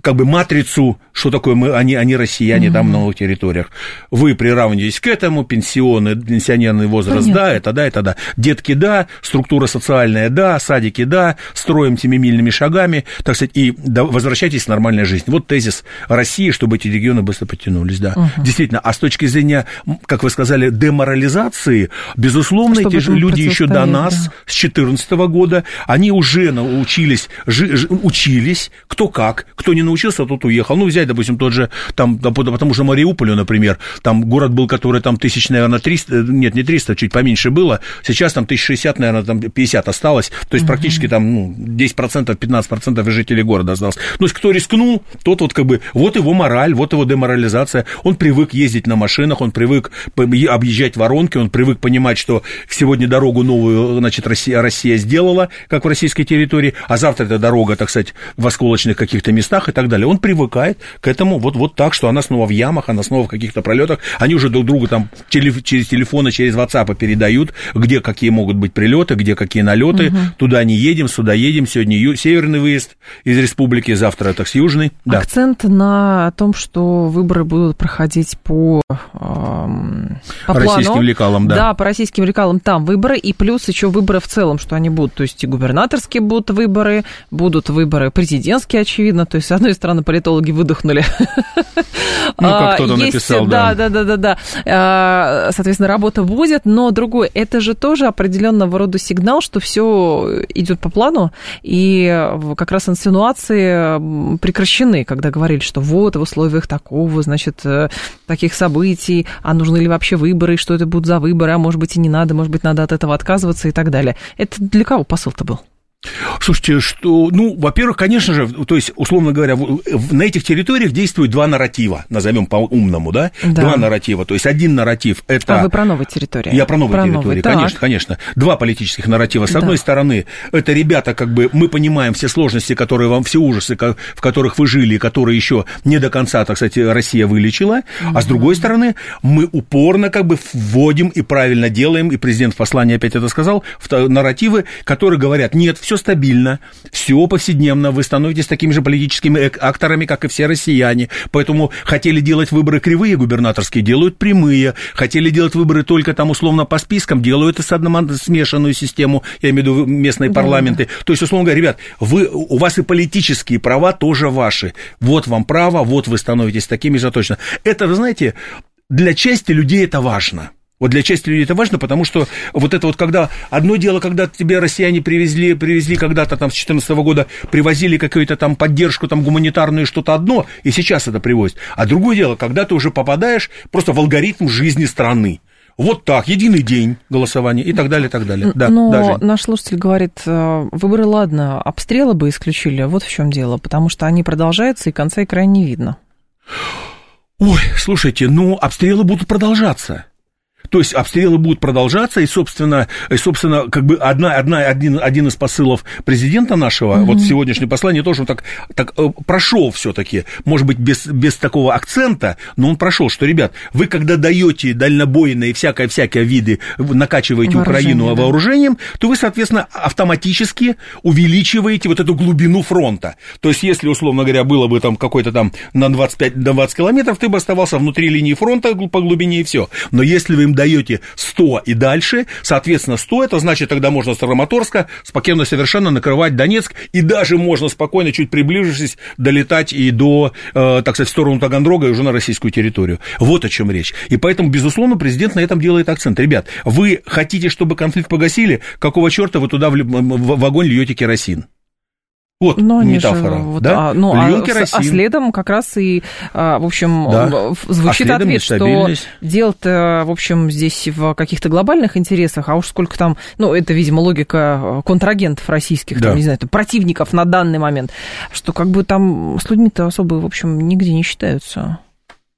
как бы, матрицу, что такое мы, они, они россияне mm-hmm. там на новых территориях. Вы приравниваетесь к этому, пенсионный, пенсионерный возраст, Понятно. да, это да, это да. Детки, да, структура социальная, да, садики, да, строим семимильными шагами, так сказать, и возвращайтесь в нормальную жизнь. Вот тезис России, чтобы эти регионы быстро подтянулись, да. Угу. Действительно, а с точки зрения, как вы сказали, деморализации, безусловно, чтобы эти же люди еще до нас, да. с 2014 года, они уже научились учились, кто как, кто не научился, тот уехал. Ну, взять, допустим, тот же, там, потому что Мариуполю, например, там город был, который там тысяч, наверное, 300, нет, не 300, чуть поменьше было, сейчас там 1060, наверное, там 50 осталось, то есть угу. практически там, ну, 10%, 15% жителей города осталось. То есть кто рискнул, тот вот как бы, вот его мораль, вот его деморализация, он привык ездить на машинах, он привык объезжать воронки, он привык понимать, что сегодня дорогу новую, значит, Россия, Россия сделала, как в российской территории, а завтра эта дорога, так сказать, в осколочных каких-то местах и так далее. Он привыкает к этому вот, вот так, что она снова в ямах, она снова в каких-то пролетах. Они уже друг другу там через телефоны, через WhatsApp передают, где какие могут быть прилеты, где какие налеты. Угу. Туда не едем, сюда едем. Сегодня ю- северный выезд из республики, завтра так с южный. Да. Акцент на том, что выборы будут проходить по, э, по российским плану. лекалам, да. Да, по российским лекалам там выборы, и плюс еще выборы в целом, что они будут. То есть и губернаторские будут выборы, будут будут выборы президентские, очевидно. То есть, с одной стороны, политологи выдохнули. Ну, как кто-то написал, да. Да, да, да, да. Соответственно, работа будет, но другое, это же тоже определенного рода сигнал, что все идет по плану, и как раз инсинуации прекращены, когда говорили, что вот в условиях такого, значит, э, таких событий, а нужны ли вообще выборы, что это будут за выборы, а может быть и не надо, может быть, надо от этого отказываться и так далее. Это для кого посыл-то был? Слушайте, что, ну, во-первых, конечно же, то есть, условно говоря, на этих территориях действуют два нарратива, назовем по-умному, да? да? Два нарратива. То есть, один нарратив это... А вы про новые территории? Я про новые про территории, новые. конечно, так. конечно. Два политических нарратива. С да. одной стороны, это ребята, как бы, мы понимаем все сложности, которые вам, все ужасы, в которых вы жили, которые еще не до конца, так сказать, Россия вылечила. Mm-hmm. А с другой стороны, мы упорно, как бы, вводим и правильно делаем, и президент в послании опять это сказал, в нарративы, которые говорят, нет, все все стабильно, все повседневно, вы становитесь такими же политическими акторами, как и все россияне, поэтому хотели делать выборы кривые губернаторские, делают прямые, хотели делать выборы только там условно по спискам, делают с одном, смешанную систему, я имею в виду местные да. парламенты, то есть, условно говоря, ребят, вы, у вас и политические права тоже ваши, вот вам право, вот вы становитесь такими же точно. Это, вы знаете, для части людей это важно. Вот для части людей это важно, потому что вот это вот когда... Одно дело, когда тебе россияне привезли, привезли когда-то там с 2014 года, привозили какую-то там поддержку там гуманитарную, что-то одно, и сейчас это привозят. А другое дело, когда ты уже попадаешь просто в алгоритм жизни страны. Вот так, единый день голосования и так далее, и так далее. Да, Но даже. наш слушатель говорит, э, выборы, ладно, обстрелы бы исключили, вот в чем дело, потому что они продолжаются, и конца и края не видно. Ой, слушайте, ну, обстрелы будут продолжаться. То есть обстрелы будут продолжаться, и, собственно, и, собственно как бы одна, одна, один, один из посылов президента нашего, mm-hmm. вот сегодняшнее послание тоже он так, так э, прошел все-таки, может быть, без, без такого акцента, но он прошел, что, ребят, вы когда даете дальнобойные всякое-всякое виды, накачиваете Украину да. вооружением, то вы, соответственно, автоматически увеличиваете вот эту глубину фронта. То есть, если, условно говоря, было бы там какой-то там на 25-20 на километров, ты бы оставался внутри линии фронта по глубине и все. Но если вы им даете 100 и дальше, соответственно, 100, это значит, тогда можно с Раматорска спокойно совершенно накрывать Донецк, и даже можно спокойно, чуть приближившись, долетать и до, э, так сказать, в сторону Таганрога и уже на российскую территорию. Вот о чем речь. И поэтому, безусловно, президент на этом делает акцент. Ребят, вы хотите, чтобы конфликт погасили? Какого черта вы туда в, в, в огонь льете керосин? Вот Но метафора. Же, вот, да? а, ну, а, а следом как раз и, а, в общем, да. звучит а ответ, что дело-то, в общем, здесь в каких-то глобальных интересах, а уж сколько там, ну, это, видимо, логика контрагентов российских, да. там, не знаю, противников на данный момент, что как бы там с людьми-то особо, в общем, нигде не считаются.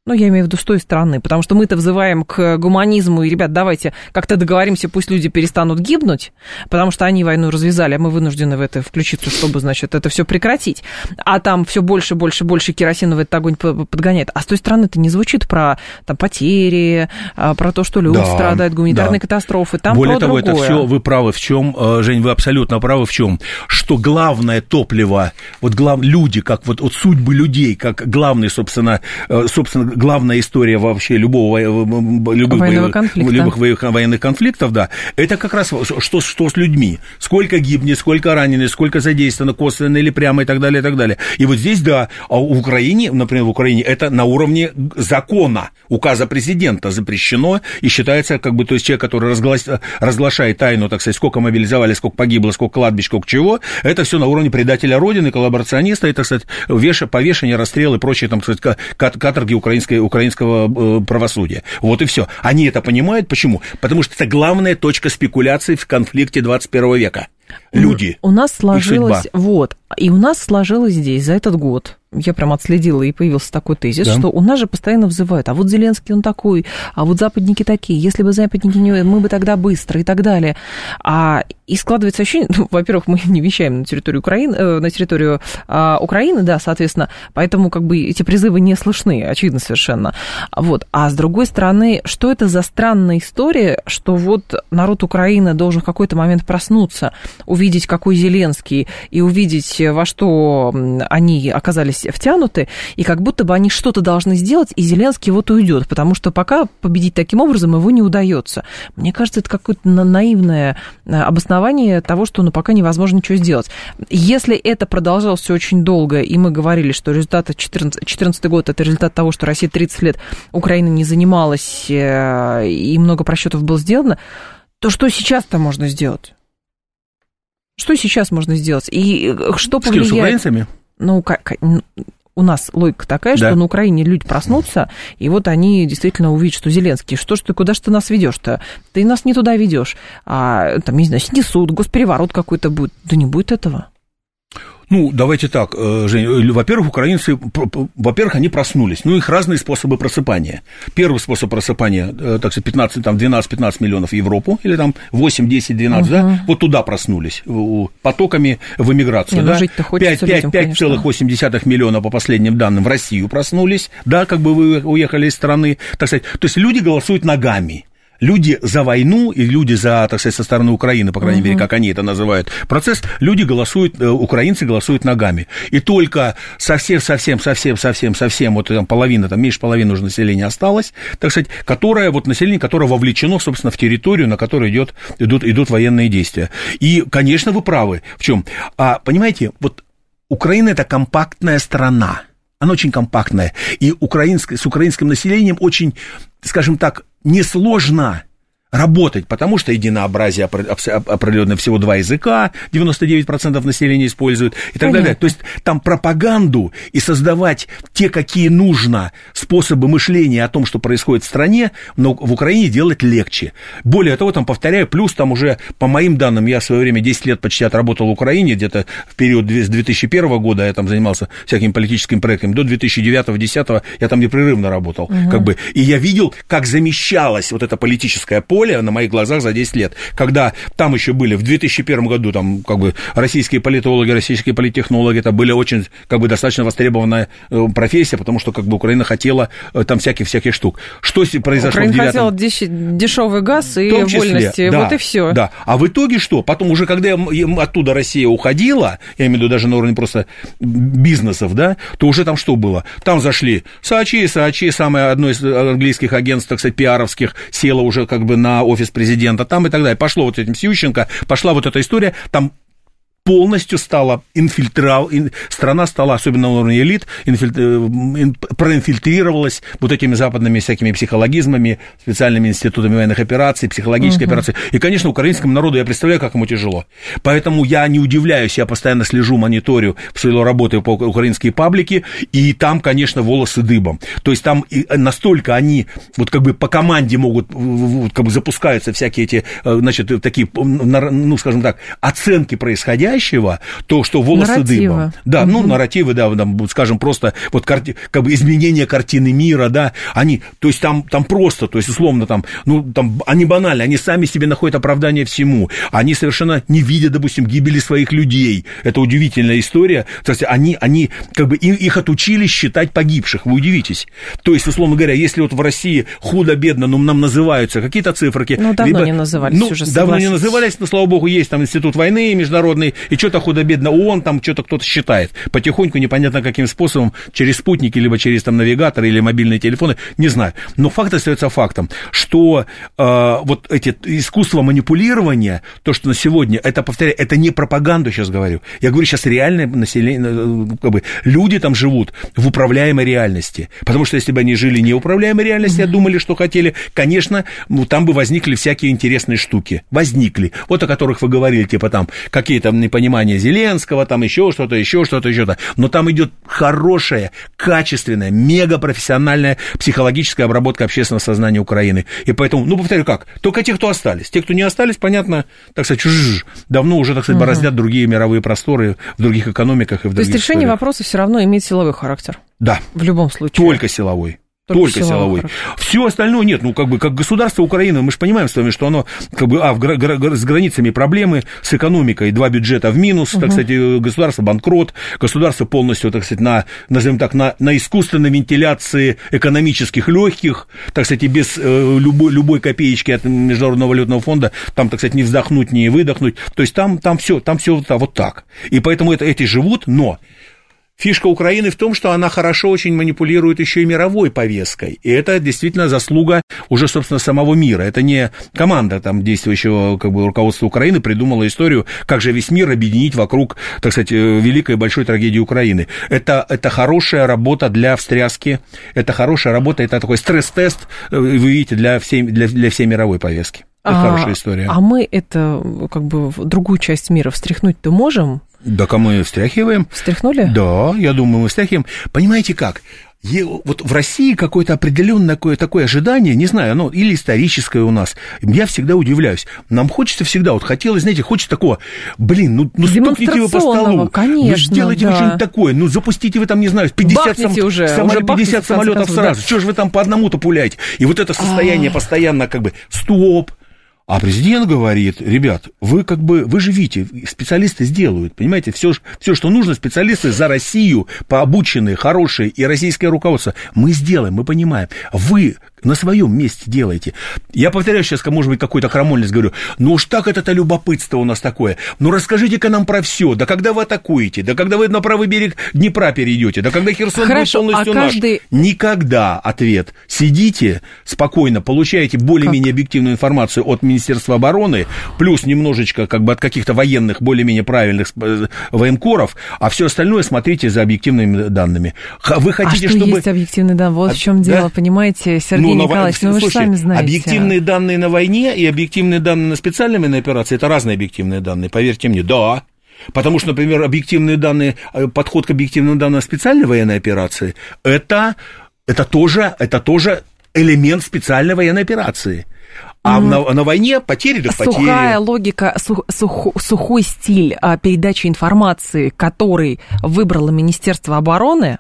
Ну, я имею в виду с той стороны, потому что мы-то взываем к гуманизму, и, ребят, давайте как-то договоримся, пусть люди перестанут гибнуть, потому что они войну развязали, а мы вынуждены в это включиться, чтобы, значит, это все прекратить. А там все больше, больше, больше керосина в этот огонь подгоняет. А с той стороны это не звучит про там, потери, а, про то, что люди да, страдают, гуманитарные да. катастрофы. Там Более того, другое. это все вы правы в чем, э, Жень, вы абсолютно правы в чем, что главное топливо, вот глав, люди, как вот, вот судьбы людей, как главный, собственно, э, собственно главная история вообще любого, любых, боевых, конфликта. любых военных конфликтов, да, это как раз что, что с людьми. Сколько гибнет, сколько ранены, сколько задействовано косвенно или прямо и так далее, и так далее. И вот здесь, да, а в Украине, например, в Украине это на уровне закона, указа президента запрещено и считается, как бы, то есть человек, который разглас... разглашает тайну, так сказать, сколько мобилизовали, сколько погибло, сколько кладбищ, сколько чего, это все на уровне предателя Родины, коллаборациониста, и, так сказать, веш... повешение, расстрелы и прочие, там, так сказать, каторги украинской украинского, э, правосудия. Вот и все. Они это понимают. Почему? Потому что это главная точка спекуляции в конфликте 21 века. Люди. У нас сложилось, вот, и у нас сложилось здесь за этот год я прям отследила, и появился такой тезис, да. что у нас же постоянно взывают, а вот Зеленский он такой, а вот западники такие, если бы западники не... мы бы тогда быстро и так далее. А, и складывается ощущение, ну, во-первых, мы не вещаем на территорию Украины, э, на территорию э, Украины, да, соответственно, поэтому как бы эти призывы не слышны, очевидно совершенно. Вот. А с другой стороны, что это за странная история, что вот народ Украины должен в какой-то момент проснуться увидеть, какой Зеленский, и увидеть, во что они оказались втянуты, и как будто бы они что-то должны сделать, и Зеленский вот уйдет, потому что пока победить таким образом его не удается. Мне кажется, это какое-то наивное э, обоснование того, что ну, пока невозможно ничего сделать. Если это продолжалось все очень долго, и мы говорили, что результат 2014 год – это результат того, что Россия 30 лет Украина не занималась, э, и много просчетов было сделано, то что сейчас-то можно сделать? Что сейчас можно сделать? И э, что повлияет... С, украинцами? Ну, как, у нас логика такая, да. что на Украине люди проснутся, и вот они действительно увидят, что Зеленский, что ж ты, куда же ты нас ведешь-то? Ты нас не туда ведешь. А там, не знаю, снесут, госпереворот какой-то будет. Да не будет этого. Ну, давайте так, э, Жень. Э, во-первых, украинцы, во-первых, они проснулись. Ну, их разные способы просыпания. Первый способ просыпания, э, так сказать, 15, там, 12-15 миллионов в Европу, или там 8, 10, 12, угу. да, вот туда проснулись потоками в эмиграцию, Не, ну, да. 5,8 миллиона по последним данным в Россию проснулись, да, как бы вы уехали из страны, так сказать. То есть люди голосуют ногами люди за войну и люди за, так сказать, со стороны Украины, по крайней угу. мере, как они это называют, процесс, люди голосуют, э, украинцы голосуют ногами. И только совсем, совсем, совсем, совсем, совсем, вот там половина, там меньше половины уже населения осталось, так сказать, которое, вот население, которое вовлечено, собственно, в территорию, на которой идет, идут, идут военные действия. И, конечно, вы правы. В чем? А, понимаете, вот Украина это компактная страна. Она очень компактная. И украинск, с украинским населением очень, скажем так, несложно работать, потому что единообразие определенно всего два языка, 99% населения используют и так Понятно. далее. То есть там пропаганду и создавать те, какие нужно способы мышления о том, что происходит в стране, но в Украине делать легче. Более того, там, повторяю, плюс там уже, по моим данным, я в свое время 10 лет почти отработал в Украине, где-то в период с 2001 года я там занимался всякими политическими проектами, до 2009-2010 я там непрерывно работал, угу. как бы, и я видел, как замещалась вот эта политическая поле поле на моих глазах за 10 лет, когда там еще были в 2001 году там как бы российские политологи, российские политтехнологи, это были очень как бы достаточно востребованная э, профессия, потому что как бы Украина хотела э, там всяких-всяких штук. Что произошло Украина в 9 хотела дешевый газ и числе, вольности, да, вот и все. Да, а в итоге что? Потом уже когда оттуда Россия уходила, я имею в виду даже на уровне просто бизнесов, да, то уже там что было? Там зашли Саачи, Саачи, самое одно из английских агентств, так сказать, пиаровских, село уже как бы на офис президента там и так далее. Пошло вот этим Сющенко, пошла вот эта история, там полностью стала инфильтрал, ин, страна стала, особенно на уровне элит, инфиль, ин, проинфильтрировалась вот этими западными всякими психологизмами, специальными институтами военных операций, психологической uh-huh. операции. И, конечно, украинскому народу я представляю, как ему тяжело. Поэтому я не удивляюсь, я постоянно слежу, мониторю в своей работе по украинские паблики, и там, конечно, волосы дыбом. То есть там настолько они вот как бы по команде могут, как бы запускаются всякие эти, э, значит, такие, ну, скажем так, оценки происходящего, происходящего, то, что волосы нарративы. дыбом. Да, угу. ну, нарративы, да, там, скажем, просто вот карти, как бы изменение картины мира, да, они, то есть там, там просто, то есть условно там, ну, там, они банально, они сами себе находят оправдание всему, они совершенно не видят, допустим, гибели своих людей, это удивительная история, то есть они, они как бы их отучили считать погибших, вы удивитесь. То есть, условно говоря, если вот в России худо-бедно, ну, нам называются какие-то циферки. Ну, давно либо, не назывались ну, уже, давно не назывались, но, слава богу, есть там институт войны международный, и что-то худо-бедно ООН там что-то кто-то считает. Потихоньку, непонятно каким способом, через спутники, либо через там навигаторы или мобильные телефоны, не знаю. Но факт остается фактом, что э, вот эти искусство манипулирования, то, что на сегодня, это, повторяю, это не пропаганду сейчас говорю. Я говорю сейчас реальное население, э, как бы люди там живут в управляемой реальности. Потому что если бы они жили не в управляемой реальности, а думали, что хотели, конечно, ну, там бы возникли всякие интересные штуки. Возникли. Вот о которых вы говорили, типа там какие-то непонимание Зеленского, там еще что-то, еще что-то, еще что-то. Но там идет хорошая, качественная, мегапрофессиональная психологическая обработка общественного сознания Украины. И поэтому, ну, повторю, как? Только те, кто остались. Те, кто не остались, понятно, так сказать, давно уже, так сказать, угу. бороздят другие мировые просторы в других экономиках и в То есть решение вопроса все равно имеет силовой характер? Да. В любом случае. Только силовой. Только, только силовой. Все остальное нет. Ну, как бы, как государство Украины, мы же понимаем с вами, что оно, как бы, а, в, гра- гра- с границами проблемы, с экономикой, два бюджета в минус, угу. так сказать, государство банкрот, государство полностью, так сказать, на, назовем так, на, на искусственной вентиляции экономических легких, так сказать, без э, любой, любой копеечки от Международного валютного фонда, там, так сказать, не вздохнуть, не выдохнуть. То есть там, там все, там все вот, вот так. И поэтому это, эти живут, но Фишка Украины в том, что она хорошо очень манипулирует еще и мировой повесткой. И это действительно заслуга уже, собственно, самого мира. Это не команда там действующего как бы, руководства Украины придумала историю, как же весь мир объединить вокруг, так сказать, э, великой большой трагедии Украины. Это, это хорошая работа для встряски, это хорошая работа, это такой стресс-тест, э, вы видите, для всей, для, для всей мировой повестки. Это а, хорошая история. А мы это, как бы, в другую часть мира встряхнуть-то можем? Да, а мы встряхиваем. Встряхнули? Да, я думаю, мы встряхиваем. Понимаете как? вот в России какое-то определенное такое, такое ожидание, не знаю, оно или историческое у нас. Я всегда удивляюсь. Нам хочется всегда, вот хотелось, знаете, хочется такого, блин, ну, ну стукните вы по столу. Конечно, ну, сделайте да. вы что-нибудь такое, ну, запустите вы там, не знаю, 50, сам, уже, самолет, уже 50 самолетов сразу. Да. Что же вы там по одному-то пуляете? И вот это состояние А-а-а. постоянно как бы, стоп, а президент говорит, ребят, вы как бы, вы же видите, специалисты сделают, понимаете, все, все, что нужно, специалисты за Россию, пообученные, хорошие, и российское руководство, мы сделаем, мы понимаем. Вы на своем месте делаете. Я повторяю сейчас, может быть, какой-то крамольность говорю, ну уж так это-то любопытство у нас такое. Ну расскажите-ка нам про все. Да когда вы атакуете? Да когда вы на правый берег Днепра перейдете? Да когда Херсон Хорошо, будет полностью а каждый... наш? Никогда ответ. Сидите спокойно, получаете более-менее объективную информацию от Министерства обороны, плюс немножечко как бы от каких-то военных, более-менее правильных э, военкоров, а все остальное смотрите за объективными данными. Вы хотите, а что чтобы... есть объективные данные? Вот а, в чем да? дело, понимаете, Сергей ну, Николаевич, ну вы слушайте, же сами знаете. Объективные данные на войне и объективные данные на специальной военной операции – это разные объективные данные, поверьте мне. Да, Потому что, например, объективные данные, э, подход к объективным данным специальной военной операции – это, это, тоже, это тоже элемент специальной военной операции. А mm. на, на войне потери так потери. Сухая логика, сух, сух, сухой стиль а, передачи информации, который выбрало Министерство обороны,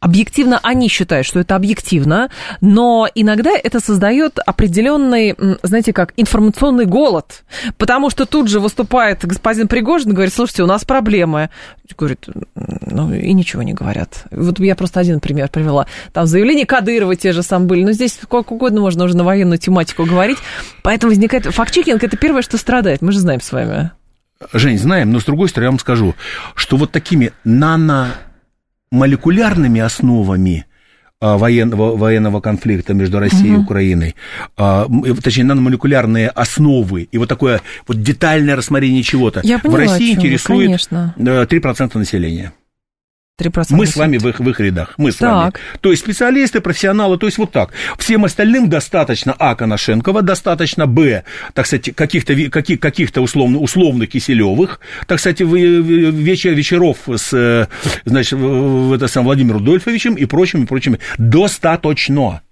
Объективно они считают, что это объективно, но иногда это создает определенный, знаете как, информационный голод, потому что тут же выступает господин Пригожин и говорит, слушайте, у нас проблемы. Говорит, ну и ничего не говорят. Вот я просто один пример привела. Там заявления Кадырова те же самые были, но здесь сколько угодно можно уже на военную тематику говорить, поэтому возникает... Факт-чекинг – это первое, что страдает, мы же знаем с вами. Жень, знаем, но с другой стороны я вам скажу, что вот такими нано молекулярными основами а, военного, военного конфликта между Россией угу. и Украиной, а, точнее, наномолекулярные основы и вот такое вот детальное рассмотрение чего-то в России интересует конечно. 3% э, населения. 3%. Мы с вами в их, в их рядах. Мы с так. вами. То есть специалисты, профессионалы, то есть вот так. Всем остальным достаточно А. Коношенкова, достаточно Б. Так сказать, каких-то каких, каких условно, условных Киселевых, так сказать, вечер, вечеров с, э, значит, это сам Владимиром Рудольфовичем и прочими, и прочими. Достаточно.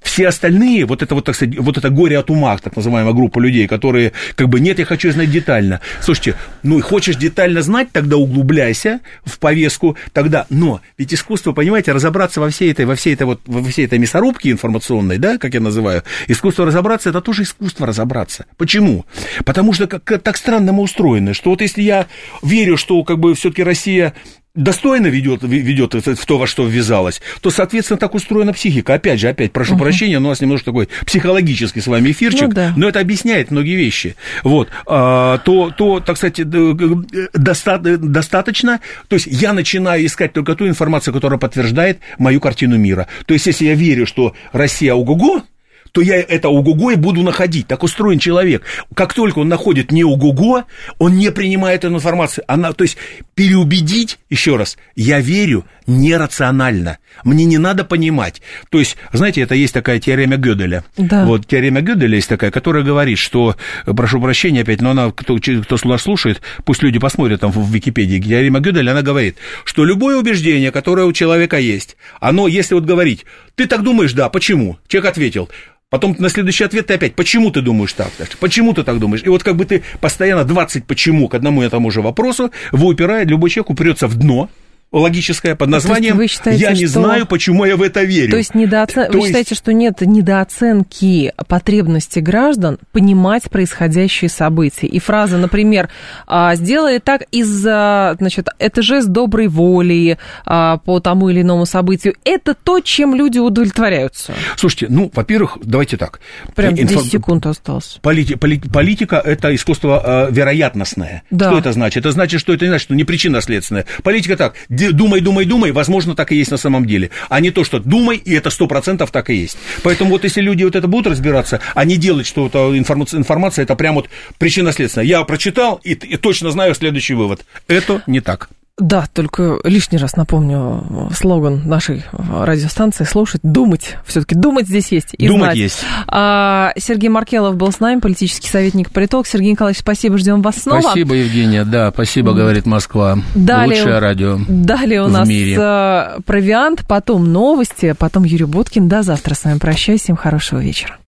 Все остальные, вот это вот, так сказать, вот это горе от ума, так называемая группа людей, которые, как бы, нет, я хочу знать детально. Слушайте, ну, хочешь детально знать, тогда углубляйся в повестку, тогда, но, ведь искусство, понимаете, разобраться во всей этой, во всей этой вот, во всей этой мясорубке информационной, да, как я называю, искусство разобраться, это тоже искусство разобраться. Почему? Потому что как, так странно мы устроены, что вот если я верю, что, как бы, все-таки Россия достойно ведет, ведет в то, во что ввязалась, то, соответственно, так устроена психика. Опять же, опять, прошу угу. прощения, но у нас немножко такой психологический с вами эфирчик, ну, да. но это объясняет многие вещи. Вот, а, то, то, так сказать, доста достаточно, то есть я начинаю искать только ту информацию, которая подтверждает мою картину мира. То есть, если я верю, что Россия ого-го, то я это угуго и буду находить. Так устроен человек. Как только он находит не угуго, он не принимает эту информацию. Она, то есть переубедить, еще раз, я верю нерационально. Мне не надо понимать. То есть, знаете, это есть такая теорема Гёделя. Да. Вот теорема Гёделя есть такая, которая говорит, что, прошу прощения опять, но она, кто, кто слушает, пусть люди посмотрят там в Википедии, теорема Гёделя, она говорит, что любое убеждение, которое у человека есть, оно, если вот говорить, ты так думаешь, да, почему? Человек ответил, Потом на следующий ответ ты опять, почему ты думаешь так? Почему ты так думаешь? И вот как бы ты постоянно 20 почему к одному и тому же вопросу, вы упирая, любой человек упрется в дно, логическое под названием вы считаете, «Я не что... знаю, почему я в это верю». То есть, недооцен... То вы есть... считаете, что нет недооценки потребности граждан понимать происходящие события? И фраза, например, «А, «сделали так из-за...» Значит, это жест доброй воли а, по тому или иному событию. Это то, чем люди удовлетворяются. Слушайте, ну, во-первых, давайте так. Прям 10 Инфо... секунд осталось. Полити... Политика – это искусство э, вероятностное. Да. Что это значит? Это значит, что это не значит, что не причинно-следственное. Политика так – думай, думай, думай, возможно, так и есть на самом деле. А не то, что думай, и это сто процентов так и есть. Поэтому вот если люди вот это будут разбираться, а не делать, что это информация, информация это прям вот причинно-следственная. Я прочитал и, и точно знаю следующий вывод. Это не так. Да, только лишний раз напомню слоган нашей радиостанции «Слушать, думать». все таки думать здесь есть и думать знать. есть. А, Сергей Маркелов был с нами, политический советник, политолог. Сергей Николаевич, спасибо, ждем вас снова. Спасибо, Евгения, да, спасибо, говорит Москва. Далее, Лучшее радио Далее у нас мире. Э, провиант, потом новости, потом Юрий Боткин. До завтра с вами прощаюсь, всем хорошего вечера.